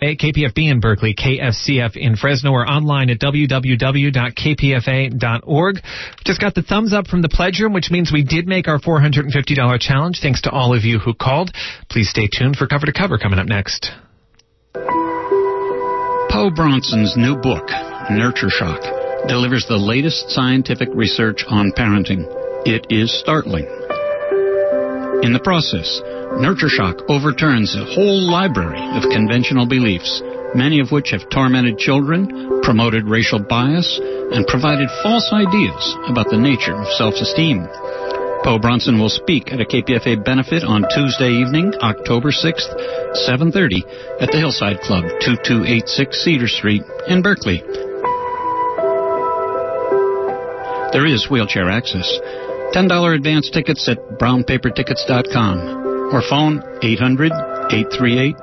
KPFB in Berkeley, KFCF in Fresno, or online at www.kpfa.org. Just got the thumbs up from the pledge room, which means we did make our $450 challenge. Thanks to all of you who called. Please stay tuned for Cover to Cover coming up next. Po Bronson's new book, Nurture Shock, delivers the latest scientific research on parenting. It is startling. In the process, Nurture Shock overturns a whole library of conventional beliefs, many of which have tormented children, promoted racial bias, and provided false ideas about the nature of self-esteem. Po Bronson will speak at a KPFA benefit on Tuesday evening, October 6th, 7:30 at the Hillside Club, 2286 Cedar Street in Berkeley. There is wheelchair access. $10 advance tickets at brownpapertickets.com or phone 800 838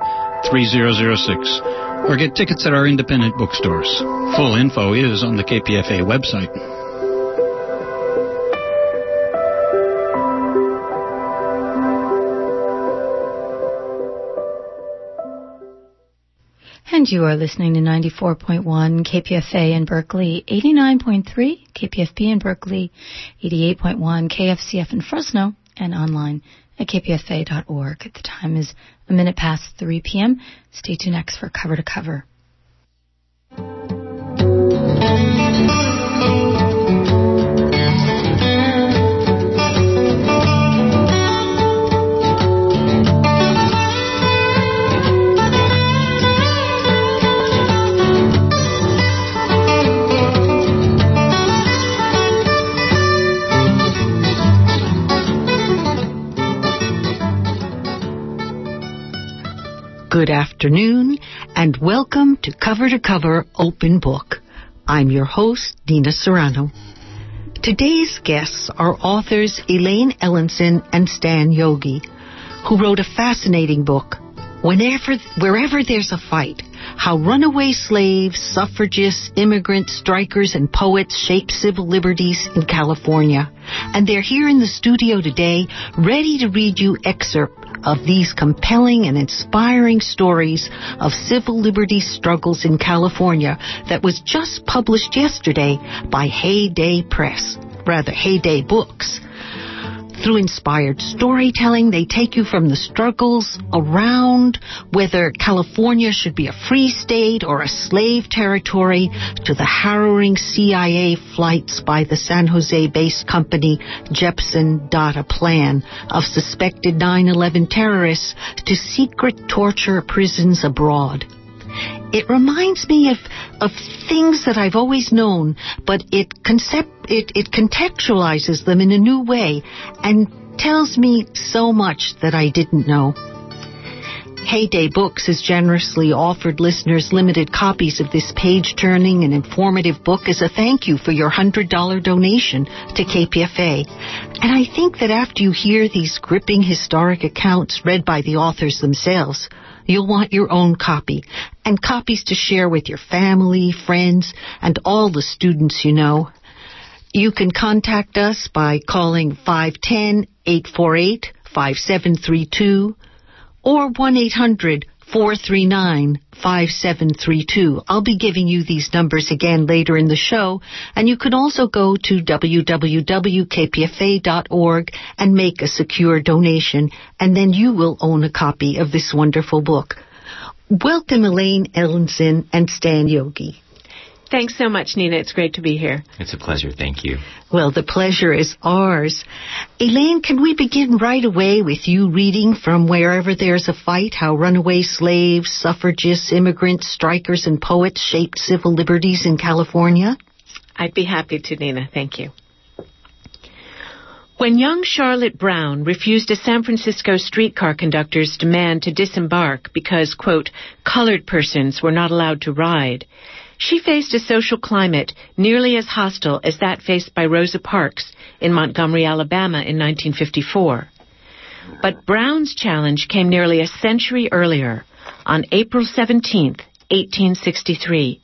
3006 or get tickets at our independent bookstores. Full info is on the KPFA website. And you are listening to 94.1 KPFA in Berkeley, 89.3 KPFB in Berkeley, 88.1 KFCF in Fresno, and online at kpfa.org. The time is a minute past 3 p.m. Stay tuned next for Cover to Cover. Good afternoon and welcome to Cover to Cover Open Book. I'm your host, Nina Serrano. Today's guests are authors Elaine Elinson and Stan Yogi, who wrote a fascinating book, Whenever, Wherever There's a Fight, How Runaway Slaves, Suffragists, Immigrants, Strikers, and Poets Shaped Civil Liberties in California. And they're here in the studio today, ready to read you excerpt of these compelling and inspiring stories of civil liberties struggles in California that was just published yesterday by Heyday Press, rather Heyday Books. Through inspired storytelling, they take you from the struggles around whether California should be a free state or a slave territory to the harrowing CIA flights by the San Jose based company Jeppesen Data Plan of suspected 9-11 terrorists to secret torture prisons abroad. It reminds me of, of things that I've always known, but it concept, it, it contextualizes them in a new way and tells me so much that I didn't know. Heyday Books has generously offered listeners limited copies of this page turning and informative book as a thank you for your $100 donation to KPFA. And I think that after you hear these gripping historic accounts read by the authors themselves, you'll want your own copy and copies to share with your family, friends, and all the students you know. You can contact us by calling 510-848-5732 or 1-800-439-5732. I'll be giving you these numbers again later in the show, and you can also go to www.kpfa.org and make a secure donation, and then you will own a copy of this wonderful book. Welcome Elaine Elinson and Stan Yogi. Thanks so much, Nina. It's great to be here. It's a pleasure. Thank you. Well, the pleasure is ours. Elaine, can we begin right away with you reading from Wherever There's a Fight How Runaway Slaves, Suffragists, Immigrants, Strikers, and Poets Shaped Civil Liberties in California? I'd be happy to, Nina. Thank you. When young Charlotte Brown refused a San Francisco streetcar conductor's demand to disembark because, quote, colored persons were not allowed to ride, she faced a social climate nearly as hostile as that faced by Rosa Parks in Montgomery, Alabama in 1954. But Brown's challenge came nearly a century earlier, on April 17, 1863.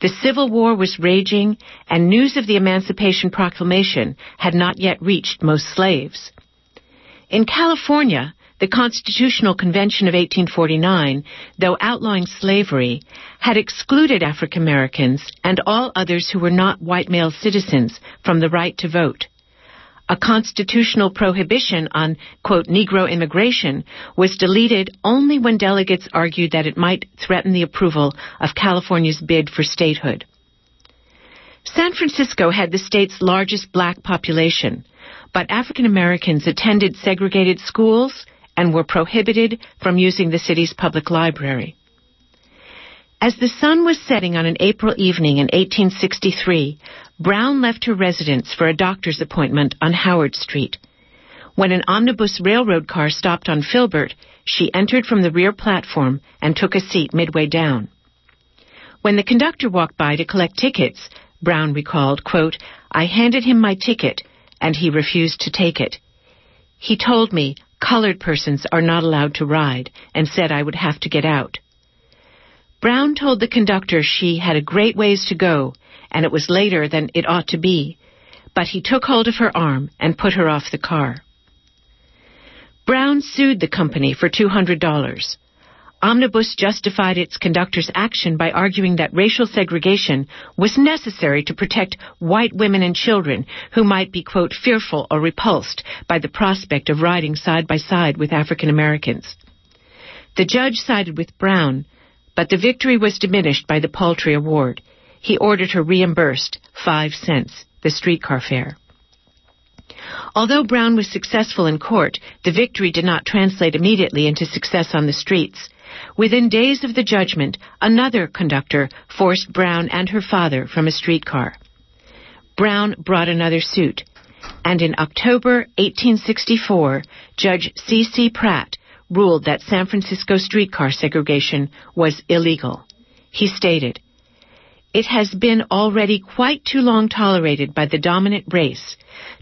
The Civil War was raging, and news of the Emancipation Proclamation had not yet reached most slaves. In California, the Constitutional Convention of 1849, though outlawing slavery, had excluded African Americans and all others who were not white male citizens from the right to vote. A constitutional prohibition on, quote, Negro immigration was deleted only when delegates argued that it might threaten the approval of California's bid for statehood. San Francisco had the state's largest black population, but African Americans attended segregated schools and were prohibited from using the city's public library. As the sun was setting on an April evening in 1863, Brown left her residence for a doctor's appointment on Howard Street. When an omnibus railroad car stopped on Filbert, she entered from the rear platform and took a seat midway down. When the conductor walked by to collect tickets, Brown recalled, quote, I handed him my ticket, and he refused to take it. He told me colored persons are not allowed to ride and said I would have to get out. Brown told the conductor she had a great ways to go and it was later than it ought to be, but he took hold of her arm and put her off the car. Brown sued the company for $200. Omnibus justified its conductor's action by arguing that racial segregation was necessary to protect white women and children who might be, quote, fearful or repulsed by the prospect of riding side by side with African Americans. The judge sided with Brown, but the victory was diminished by the paltry award. He ordered her reimbursed five cents, the streetcar fare. Although Brown was successful in court, the victory did not translate immediately into success on the streets. Within days of the judgment, another conductor forced Brown and her father from a streetcar. Brown brought another suit, and in October 1864, Judge C. C. Pratt ruled that San Francisco streetcar segregation was illegal. He stated, It has been already quite too long tolerated by the dominant race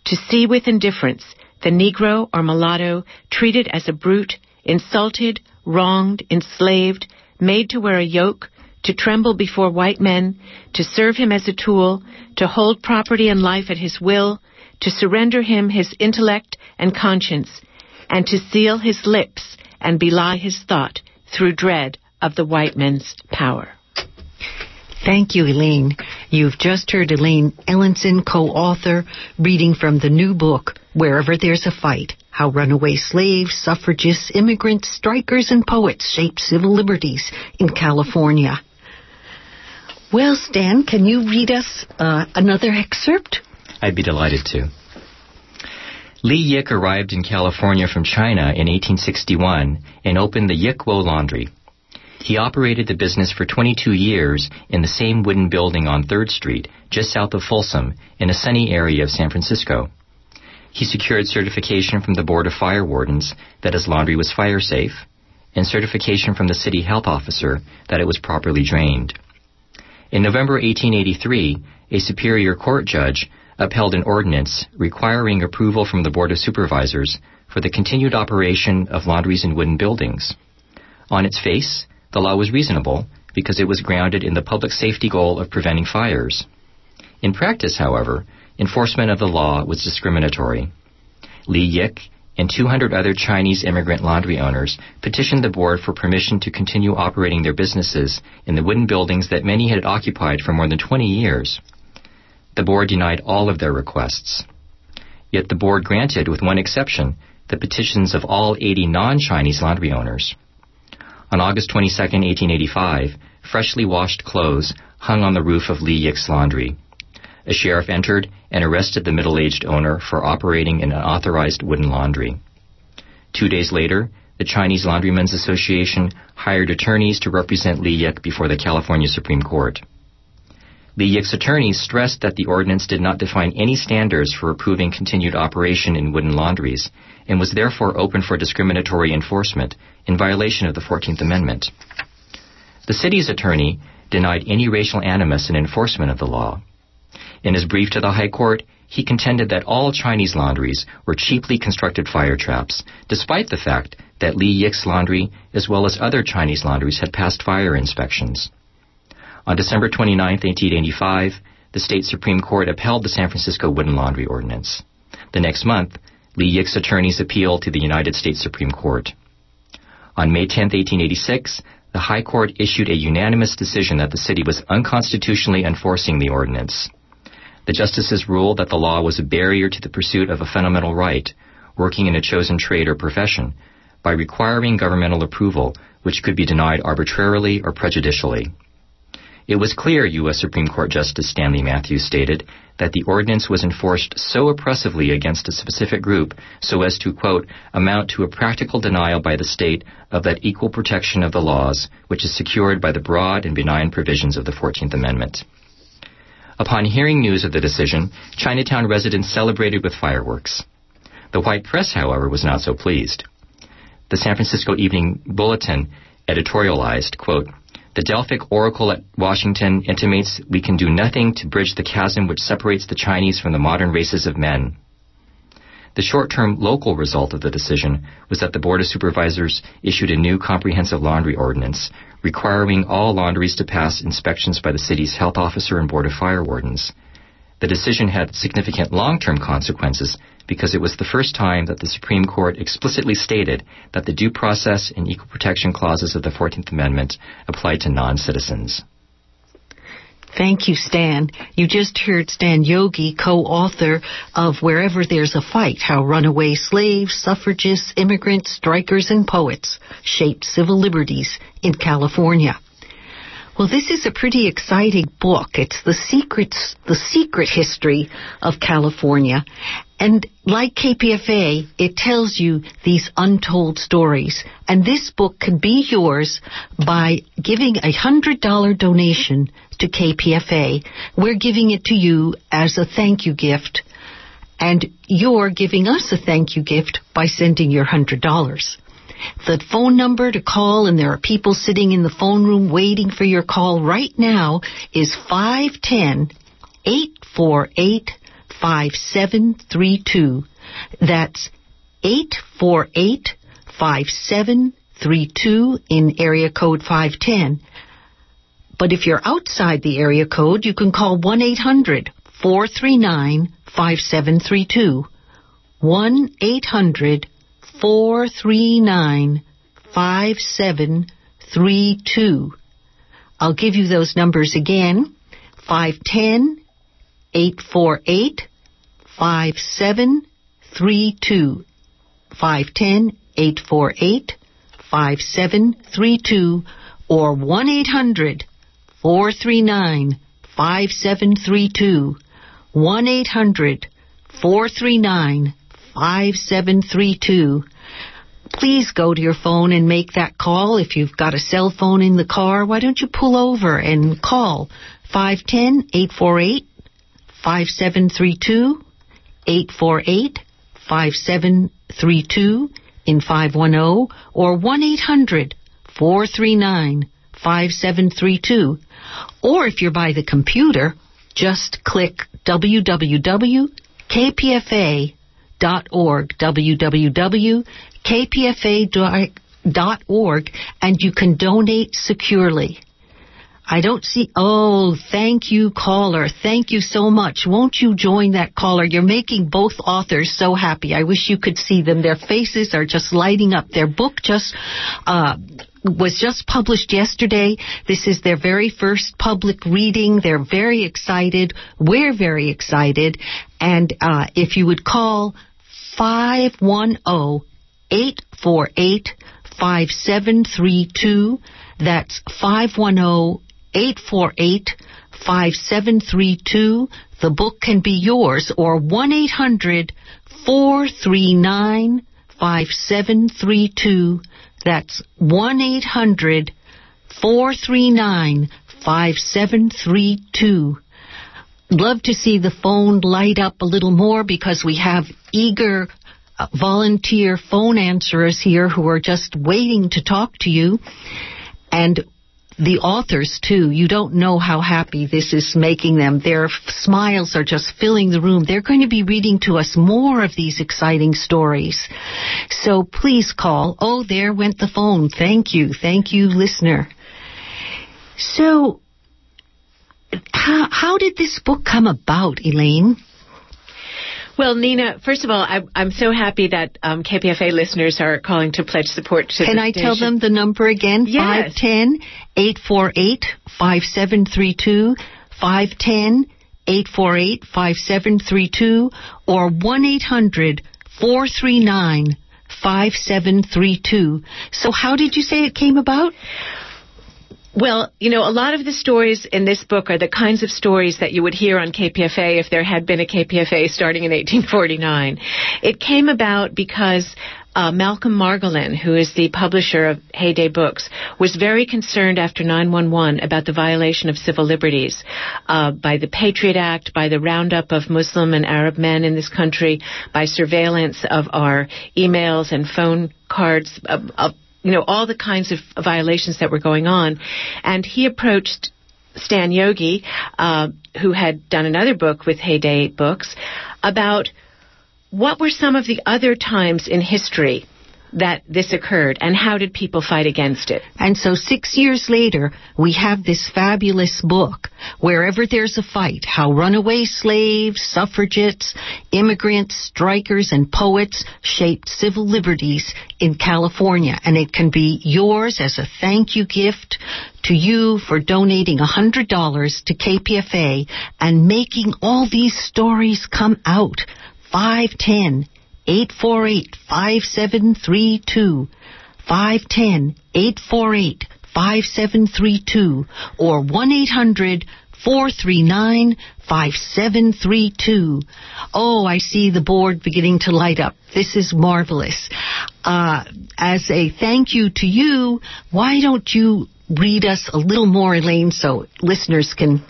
to see with indifference the Negro or mulatto treated as a brute, insulted, wronged, enslaved, made to wear a yoke, to tremble before white men, to serve him as a tool, to hold property and life at his will, to surrender him his intellect and conscience, and to seal his lips and belie his thought through dread of the white men's power. Thank you, Elaine. You've just heard Elaine Elinson, co-author, reading from the new book, Wherever There's a Fight, How Runaway Slaves, Suffragists, Immigrants, Strikers, and Poets Shaped Civil Liberties in California. Well, Stan, can you read us uh, another excerpt? I'd be delighted to. Lee Yick arrived in California from China in 1861 and opened the Yick Wo Laundry. He operated the business for 22 years in the same wooden building on 3rd Street, just south of Folsom, in a sunny area of San Francisco. He secured certification from the Board of Fire Wardens that his laundry was fire safe, and certification from the city health officer that it was properly drained. In November 1883, a Superior Court judge upheld an ordinance requiring approval from the Board of Supervisors for the continued operation of laundries in wooden buildings. On its face, the law was reasonable because it was grounded in the public safety goal of preventing fires. In practice, however, enforcement of the law was discriminatory. Lee Yick and 200 other Chinese immigrant laundry owners petitioned the board for permission to continue operating their businesses in the wooden buildings that many had occupied for more than 20 years. The board denied all of their requests. Yet the board granted, with one exception, the petitions of all 80 non-Chinese laundry owners. On August 22, 1885, freshly washed clothes hung on the roof of Lee Yick's laundry. A sheriff entered and arrested the middle-aged owner for operating an unauthorized wooden laundry. Two days later, the Chinese Laundrymen's Association hired attorneys to represent Lee Yick before the California Supreme Court. Lee Yick's attorneys stressed that the ordinance did not define any standards for approving continued operation in wooden laundries and was therefore open for discriminatory enforcement in violation of the 14th Amendment. The city's attorney denied any racial animus in enforcement of the law. In his brief to the High Court, he contended that all Chinese laundries were cheaply constructed fire traps, despite the fact that Lee Yick's laundry, as well as other Chinese laundries, had passed fire inspections. On December 29, 1885, the state Supreme Court upheld the San Francisco Wooden Laundry Ordinance. The next month, Lee Yick's attorneys appealed to the United States Supreme Court. On May 10, 1886, the High Court issued a unanimous decision that the city was unconstitutionally enforcing the ordinance. The justices ruled that the law was a barrier to the pursuit of a fundamental right, working in a chosen trade or profession, by requiring governmental approval, which could be denied arbitrarily or prejudicially. It was clear, U.S. Supreme Court Justice Stanley Matthews stated, that the ordinance was enforced so oppressively against a specific group so as to, quote, amount to a practical denial by the state of that equal protection of the laws which is secured by the broad and benign provisions of the 14th Amendment. Upon hearing news of the decision, Chinatown residents celebrated with fireworks. The white press, however, was not so pleased. The San Francisco Evening Bulletin editorialized, quote, the Delphic Oracle at Washington intimates we can do nothing to bridge the chasm which separates the Chinese from the modern races of men. The short-term local result of the decision was that the Board of Supervisors issued a new comprehensive laundry ordinance requiring all laundries to pass inspections by the city's health officer and Board of Fire Wardens. The decision had significant long-term consequences because it was the first time that the Supreme Court explicitly stated that the due process and equal protection clauses of the 14th Amendment applied to non-citizens. Thank you, Stan. You just heard Stan Yogi, co-author of Wherever There's a Fight, How Runaway Slaves, Suffragists, Immigrants, Strikers, and Poets Shaped Civil Liberties in California. Well, this is a pretty exciting book. It's the secrets, the secret history of California. And like KPFA, it tells you these untold stories. And this book can be yours by giving a hundred dollar donation to KPFA. We're giving it to you as a thank you gift. And you're giving us a thank you gift by sending your hundred dollars. The phone number to call, and there are people sitting in the phone room waiting for your call right now, is 510 848 5732. That's 848 5732 in area code 510. But if you're outside the area code, you can call 1 800 439 5732. 1 800 439 5732. I'll give you those numbers again 510 848 5732. 510 848 5732 or 1 800 439 5732. 1 800 439 5732. Please go to your phone and make that call. If you've got a cell phone in the car, why don't you pull over and call 510 848 5732 848 5732 in 510 or 1 800 439 5732. Or if you're by the computer, just click www.kpfa.org, www.kpfa.org, and you can donate securely. I don't see. Oh, thank you, caller. Thank you so much. Won't you join that caller? You're making both authors so happy. I wish you could see them. Their faces are just lighting up. Their book just uh, was just published yesterday. This is their very first public reading. They're very excited. We're very excited. And uh, if you would call 510 848 5732, that's 510 848 5732. The book can be yours or 1 800 439 5732. That's 1 800 439 5732. Love to see the phone light up a little more because we have eager uh, volunteer phone answerers here who are just waiting to talk to you. And the authors too. You don't know how happy this is making them. Their smiles are just filling the room. They're going to be reading to us more of these exciting stories. So please call. Oh, there went the phone. Thank you. Thank you, listener. So, how, how did this book come about, Elaine? Well, Nina, first of all, I, I'm so happy that um, KPFA listeners are calling to pledge support to Can I station. tell them the number again? Yes. 510 848 5732. 510 848 5732 or 1 800 439 5732. So, how did you say it came about? Well, you know, a lot of the stories in this book are the kinds of stories that you would hear on KPFA if there had been a KPFA starting in 1849. It came about because uh, Malcolm Margolin, who is the publisher of Heyday Books, was very concerned after 911 about the violation of civil liberties uh, by the Patriot Act, by the roundup of Muslim and Arab men in this country, by surveillance of our emails and phone cards, of, of you know, all the kinds of violations that were going on. And he approached Stan Yogi, uh, who had done another book with Heyday Books, about what were some of the other times in history that this occurred and how did people fight against it? And so six years later, we have this fabulous book, Wherever There's a Fight, how runaway slaves, suffragettes, immigrants, strikers, and poets shaped civil liberties in California. And it can be yours as a thank you gift to you for donating $100 to KPFA and making all these stories come out. 510 848 5732. 510 848 5732 or 1 800 439 5732. Oh, I see the board beginning to light up. This is marvelous. Uh, as a thank you to you, why don't you read us a little more, Elaine, so listeners can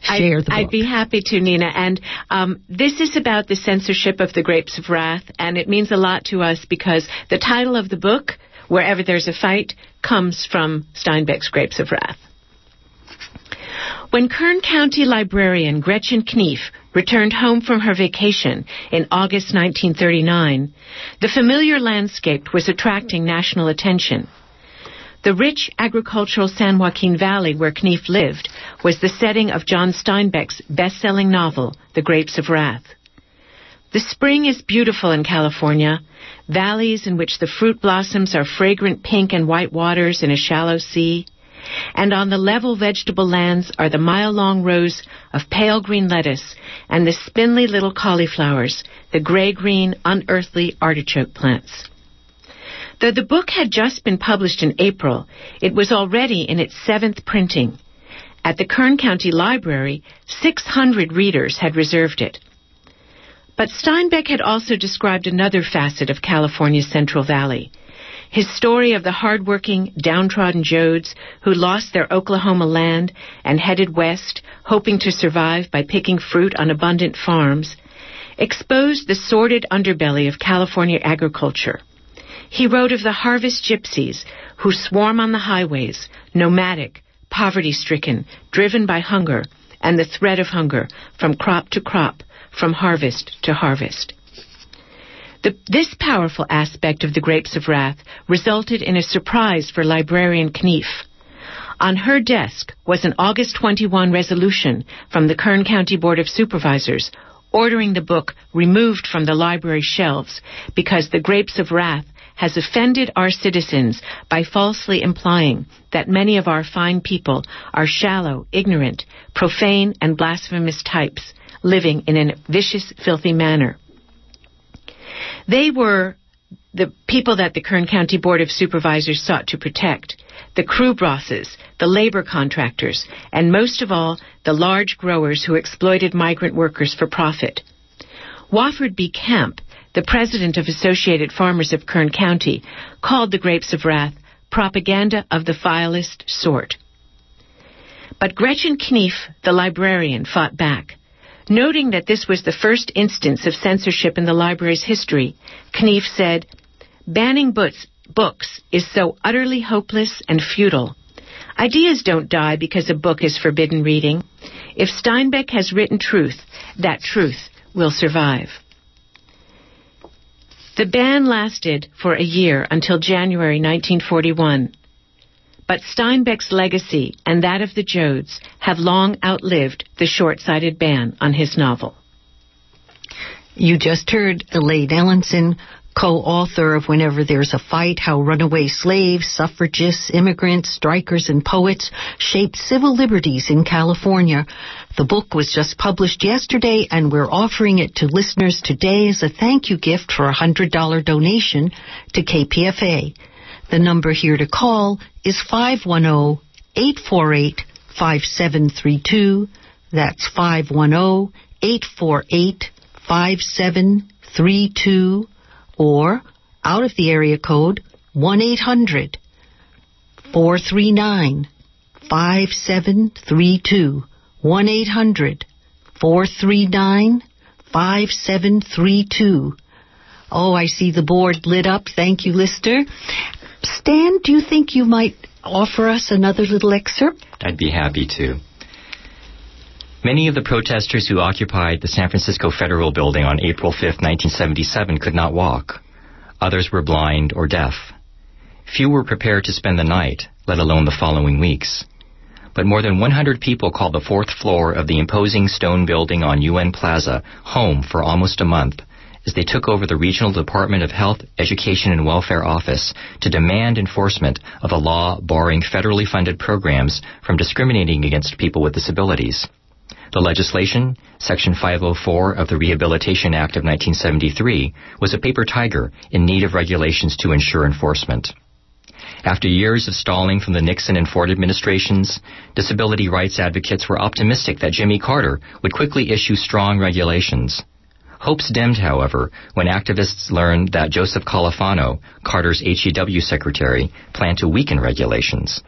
share I'd, the book? I'd be happy to, Nina. And um, this is about the censorship of the Grapes of Wrath, and it means a lot to us because the title of the book, Wherever There's a Fight, comes from Steinbeck's Grapes of Wrath. When Kern County librarian Gretchen Knief returned home from her vacation in August 1939, the familiar landscape was attracting national attention. The rich agricultural San Joaquin Valley where Knief lived was the setting of John Steinbeck's best-selling novel, The Grapes of Wrath. The spring is beautiful in California, valleys in which the fruit blossoms are fragrant pink and white waters in a shallow sea, and on the level vegetable lands are the mile-long rows of pale green lettuce and the spindly little cauliflowers, the gray-green, unearthly artichoke plants. Though the book had just been published in April, it was already in its seventh printing. At the Kern County Library, 600 readers had reserved it. But Steinbeck had also described another facet of California's Central Valley. His story of the hardworking, downtrodden Joads who lost their Oklahoma land and headed west, hoping to survive by picking fruit on abundant farms, exposed the sordid underbelly of California agriculture. He wrote of the harvest gypsies who swarm on the highways, nomadic, poverty stricken, driven by hunger and the threat of hunger from crop to crop, from harvest to harvest. The, this powerful aspect of the Grapes of Wrath resulted in a surprise for librarian Knief. On her desk was an August 21 resolution from the Kern County Board of Supervisors ordering the book removed from the library shelves because the Grapes of Wrath has offended our citizens by falsely implying that many of our fine people are shallow, ignorant, profane, and blasphemous types living in a vicious, filthy manner. They were the people that the Kern County Board of Supervisors sought to protect, the crew bosses, the labor contractors, and most of all, the large growers who exploited migrant workers for profit. Wofford B. Camp, the president of Associated Farmers of Kern County, called the Grapes of Wrath propaganda of the vilest sort. But Gretchen Knief, the librarian, fought back. Noting that this was the first instance of censorship in the library's history, Knief said, Banning books, books is so utterly hopeless and futile. Ideas don't die because a book is forbidden reading. If Steinbeck has written truth, that truth will survive. The ban lasted for a year until January 1941. But Steinbeck's legacy and that of the Joads have long outlived the short-sighted ban on his novel. You just heard Elaine Elinson, co-author of Whenever There's a Fight, How Runaway Slaves, Suffragists, Immigrants, Strikers, and Poets Shaped Civil Liberties in California. The book was just published yesterday and we're offering it to listeners today as a thank you gift for a $100 donation to KPFA. The number here to call is 510-848-5732. That's 510-848-5732 or out of the area code 1 800 439 5732. 1 800 439 5732. Oh, I see the board lit up. Thank you, Lister. Stan, do you think you might offer us another little excerpt? I'd be happy to. Many of the protesters who occupied the San Francisco Federal Building on April 5, 1977 could not walk. Others were blind or deaf. Few were prepared to spend the night, let alone the following weeks. But more than 100 people called the fourth floor of the imposing stone building on UN Plaza home for almost a month as they took over the Regional Department of Health, Education, and Welfare office to demand enforcement of a law barring federally funded programs from discriminating against people with disabilities. The legislation, Section 504 of the Rehabilitation Act of 1973, was a paper tiger in need of regulations to ensure enforcement. After years of stalling from the Nixon and Ford administrations, disability rights advocates were optimistic that Jimmy Carter would quickly issue strong regulations. Hopes dimmed, however, when activists learned that Joseph Califano, Carter's HEW secretary, planned to weaken regulations.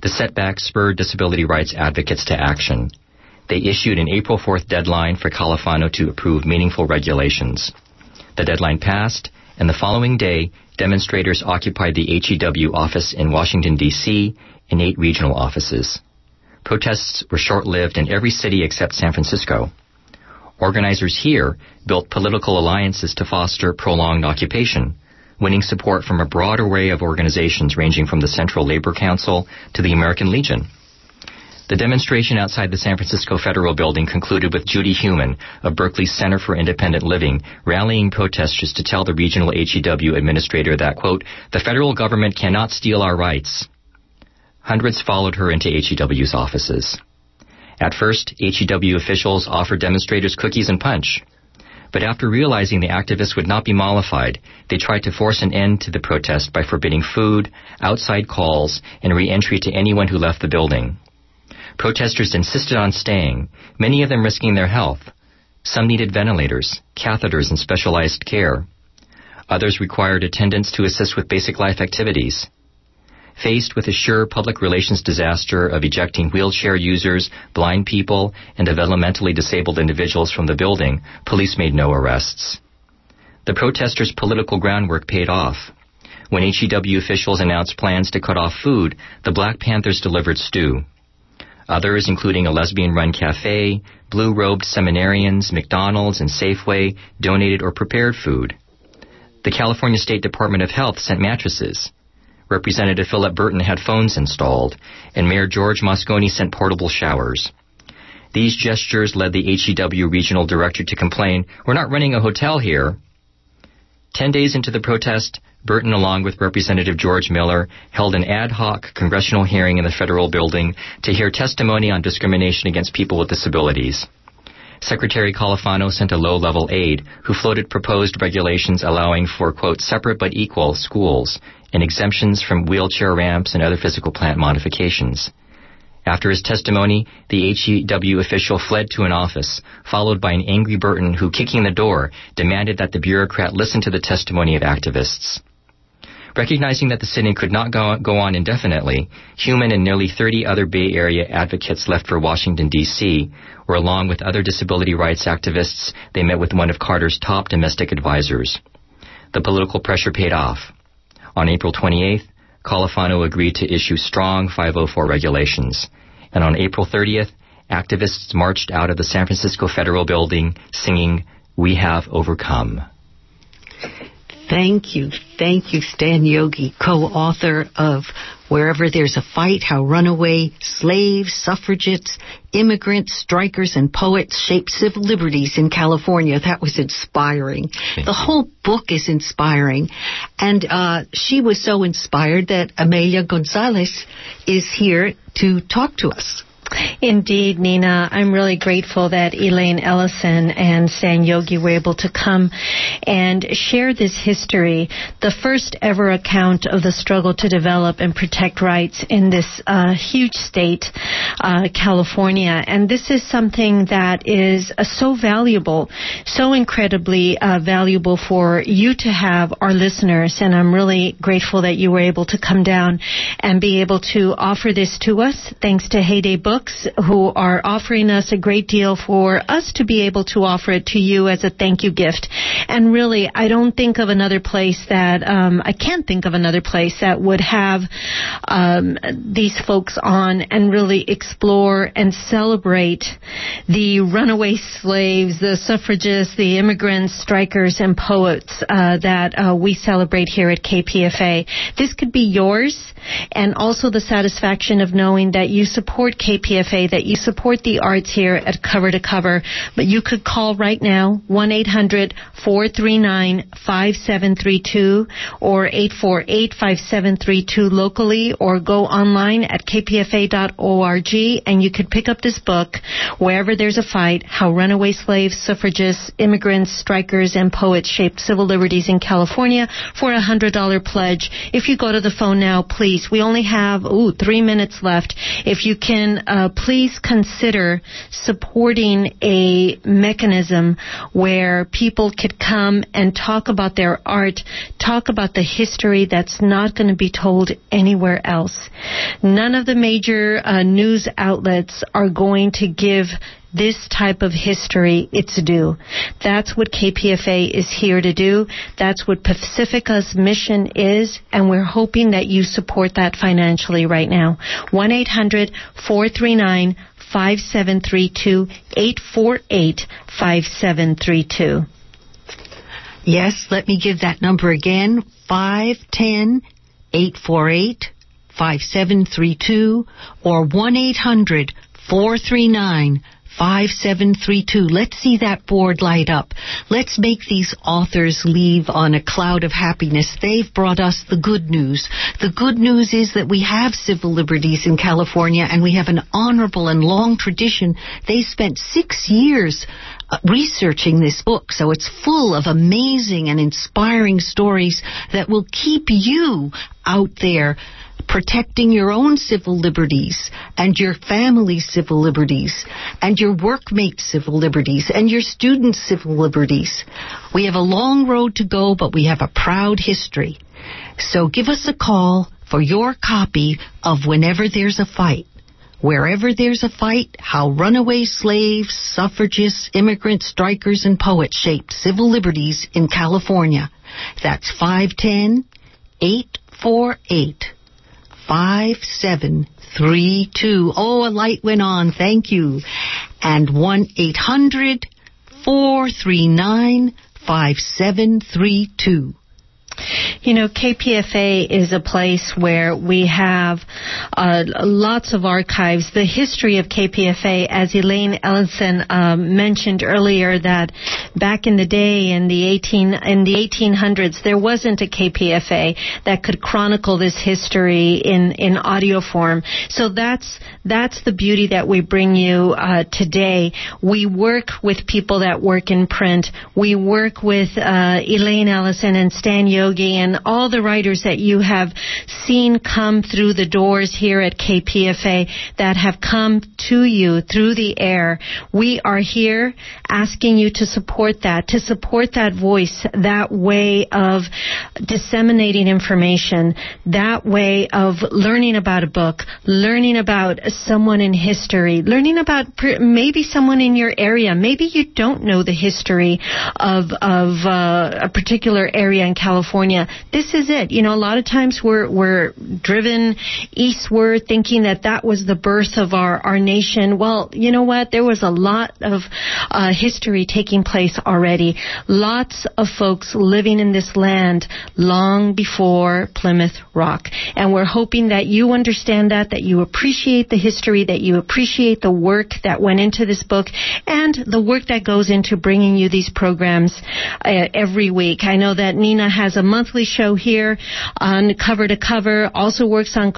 The setback spurred disability rights advocates to action. They issued an April 4th deadline for Califano to approve meaningful regulations. The deadline passed, and the following day, demonstrators occupied the HEW office in Washington, D.C., and eight regional offices. Protests were short-lived in every city except San Francisco. Organizers here built political alliances to foster prolonged occupation, winning support from a broad array of organizations ranging from the Central Labor Council to the American Legion. The demonstration outside the San Francisco Federal Building concluded with Judy Heumann of Berkeley's Center for Independent Living rallying protesters to tell the regional HEW administrator that, quote, the federal government cannot steal our rights. Hundreds followed her into HEW's offices. At first, HEW officials offered demonstrators cookies and punch. But after realizing the activists would not be mollified, they tried to force an end to the protest by forbidding food, outside calls, and re-entry to anyone who left the building. Protesters insisted on staying, many of them risking their health. Some needed ventilators, catheters, and specialized care. Others required attendants to assist with basic life activities. Faced with a sure public relations disaster of ejecting wheelchair users, blind people, and developmentally disabled individuals from the building, police made no arrests. The protesters' political groundwork paid off. When HEW officials announced plans to cut off food, the Black Panthers delivered stew. Others, including a lesbian-run cafe, blue-robed seminarians, McDonald's, and Safeway, donated or prepared food. The California State Department of Health sent mattresses. Representative Philip Burton had phones installed, and Mayor George Moscone sent portable showers. These gestures led the HEW regional director to complain, We're not running a hotel here. Ten days into the protest, Burton, along with Representative George Miller, held an ad hoc congressional hearing in the federal building to hear testimony on discrimination against people with disabilities. Secretary Califano sent a low-level aide who floated proposed regulations allowing for, quote, separate but equal schools and exemptions from wheelchair ramps and other physical plant modifications. After his testimony, the HEW official fled to an office, followed by an angry Burton who, kicking the door, demanded that the bureaucrat listen to the testimony of activists. Recognizing that the sitting could not go, on indefinitely, Heumann and nearly 30 other Bay Area advocates left for Washington, D.C., where along with other disability rights activists, they met with one of Carter's top domestic advisors. The political pressure paid off. On April 28th, Califano agreed to issue strong 504 regulations. And on April 30th, activists marched out of the San Francisco Federal Building singing, We Have Overcome. Thank you. Thank you, Stan Yogi, co-author of Wherever There's a Fight, How Runaway Slaves, Suffragettes, Immigrants, Strikers, and Poets Shape Civil Liberties in California. That was inspiring. Thank the you. whole book is inspiring. And uh, she was so inspired that Amelia Gonzalez is here to talk to us. Indeed, Nina. I'm really grateful that Elaine Ellison and Stan Yogi were able to come and share this history, the first ever account of the struggle to develop and protect rights in this uh, huge state, uh, California. And this is something that is uh, so valuable, so incredibly uh, valuable for you to have, our listeners. And I'm really grateful that you were able to come down and be able to offer this to us. Thanks to Heyday Books, who are offering us a great deal for us to be able to offer it to you as a thank you gift. And really, I don't think of another place that, um, I can't think of another place that would have um, these folks on and really explore and celebrate the runaway slaves, the suffragists, the immigrants, strikers, and poets uh, that uh, we celebrate here at KPFA. This could be yours, and also the satisfaction of knowing that you support KPFA, that you support the arts here at Cover to Cover. But you could call right now, 1 800 439 5732 or 848 5732 locally, or go online at kpfa.org and you could pick up this book, Wherever There's a Fight How Runaway Slaves, Suffragists, Immigrants, Strikers, and Poets Shaped Civil Liberties in California for a $100 pledge. If you go to the phone now, please, we only have, ooh, three minutes left. If you can, uh, uh, please consider supporting a mechanism where people could come and talk about their art, talk about the history that's not going to be told anywhere else. None of the major uh, news outlets are going to give this type of history its due. That's what KPFA is here to do. That's what Pacifica's mission is, and we're hoping that you support that financially right now. 1 800 439 5732 848 5732. Yes, let me give that number again 510 848 5732 or 1 800 439 5732. Let's see that board light up. Let's make these authors leave on a cloud of happiness. They've brought us the good news. The good news is that we have civil liberties in California and we have an honorable and long tradition. They spent six years uh, researching this book, so it's full of amazing and inspiring stories that will keep you out there protecting your own civil liberties and your family's civil liberties and your workmates' civil liberties and your students' civil liberties. We have a long road to go, but we have a proud history. So give us a call for your copy of Whenever There's a Fight. Wherever there's a fight, how runaway slaves, suffragists, immigrants, strikers, and poets shaped civil liberties in California. That's 510 848 5732. Oh, a light went on. Thank you. And 1 800 439 5732. You know, KPFA is a place where we have uh, lots of archives. The history of KPFA, as Elaine Ellison um, mentioned earlier, that back in the day in the 18 in the 1800s, there wasn't a KPFA that could chronicle this history in in audio form. So that's that's the beauty that we bring you uh, today. We work with people that work in print. We work with uh, Elaine Ellison and Stan And all the writers that you have seen come through the doors here at KPFA that have come to you through the air. We are here asking you to support that, to support that voice, that way of disseminating information, that way of learning about a book, learning about someone in history, learning about maybe someone in your area. Maybe you don't know the history of, of uh, a particular area in California California. This is it. You know, a lot of times we're we're driven eastward, thinking that that was the birth of our our nation. Well, you know what? There was a lot of uh, history taking place already. Lots of folks living in this land long before Plymouth Rock, and we're hoping that you understand that, that you appreciate the history, that you appreciate the work that went into this book, and the work that goes into bringing you these programs uh, every week. I know that Nina has a monthly show here on cover to cover, also works on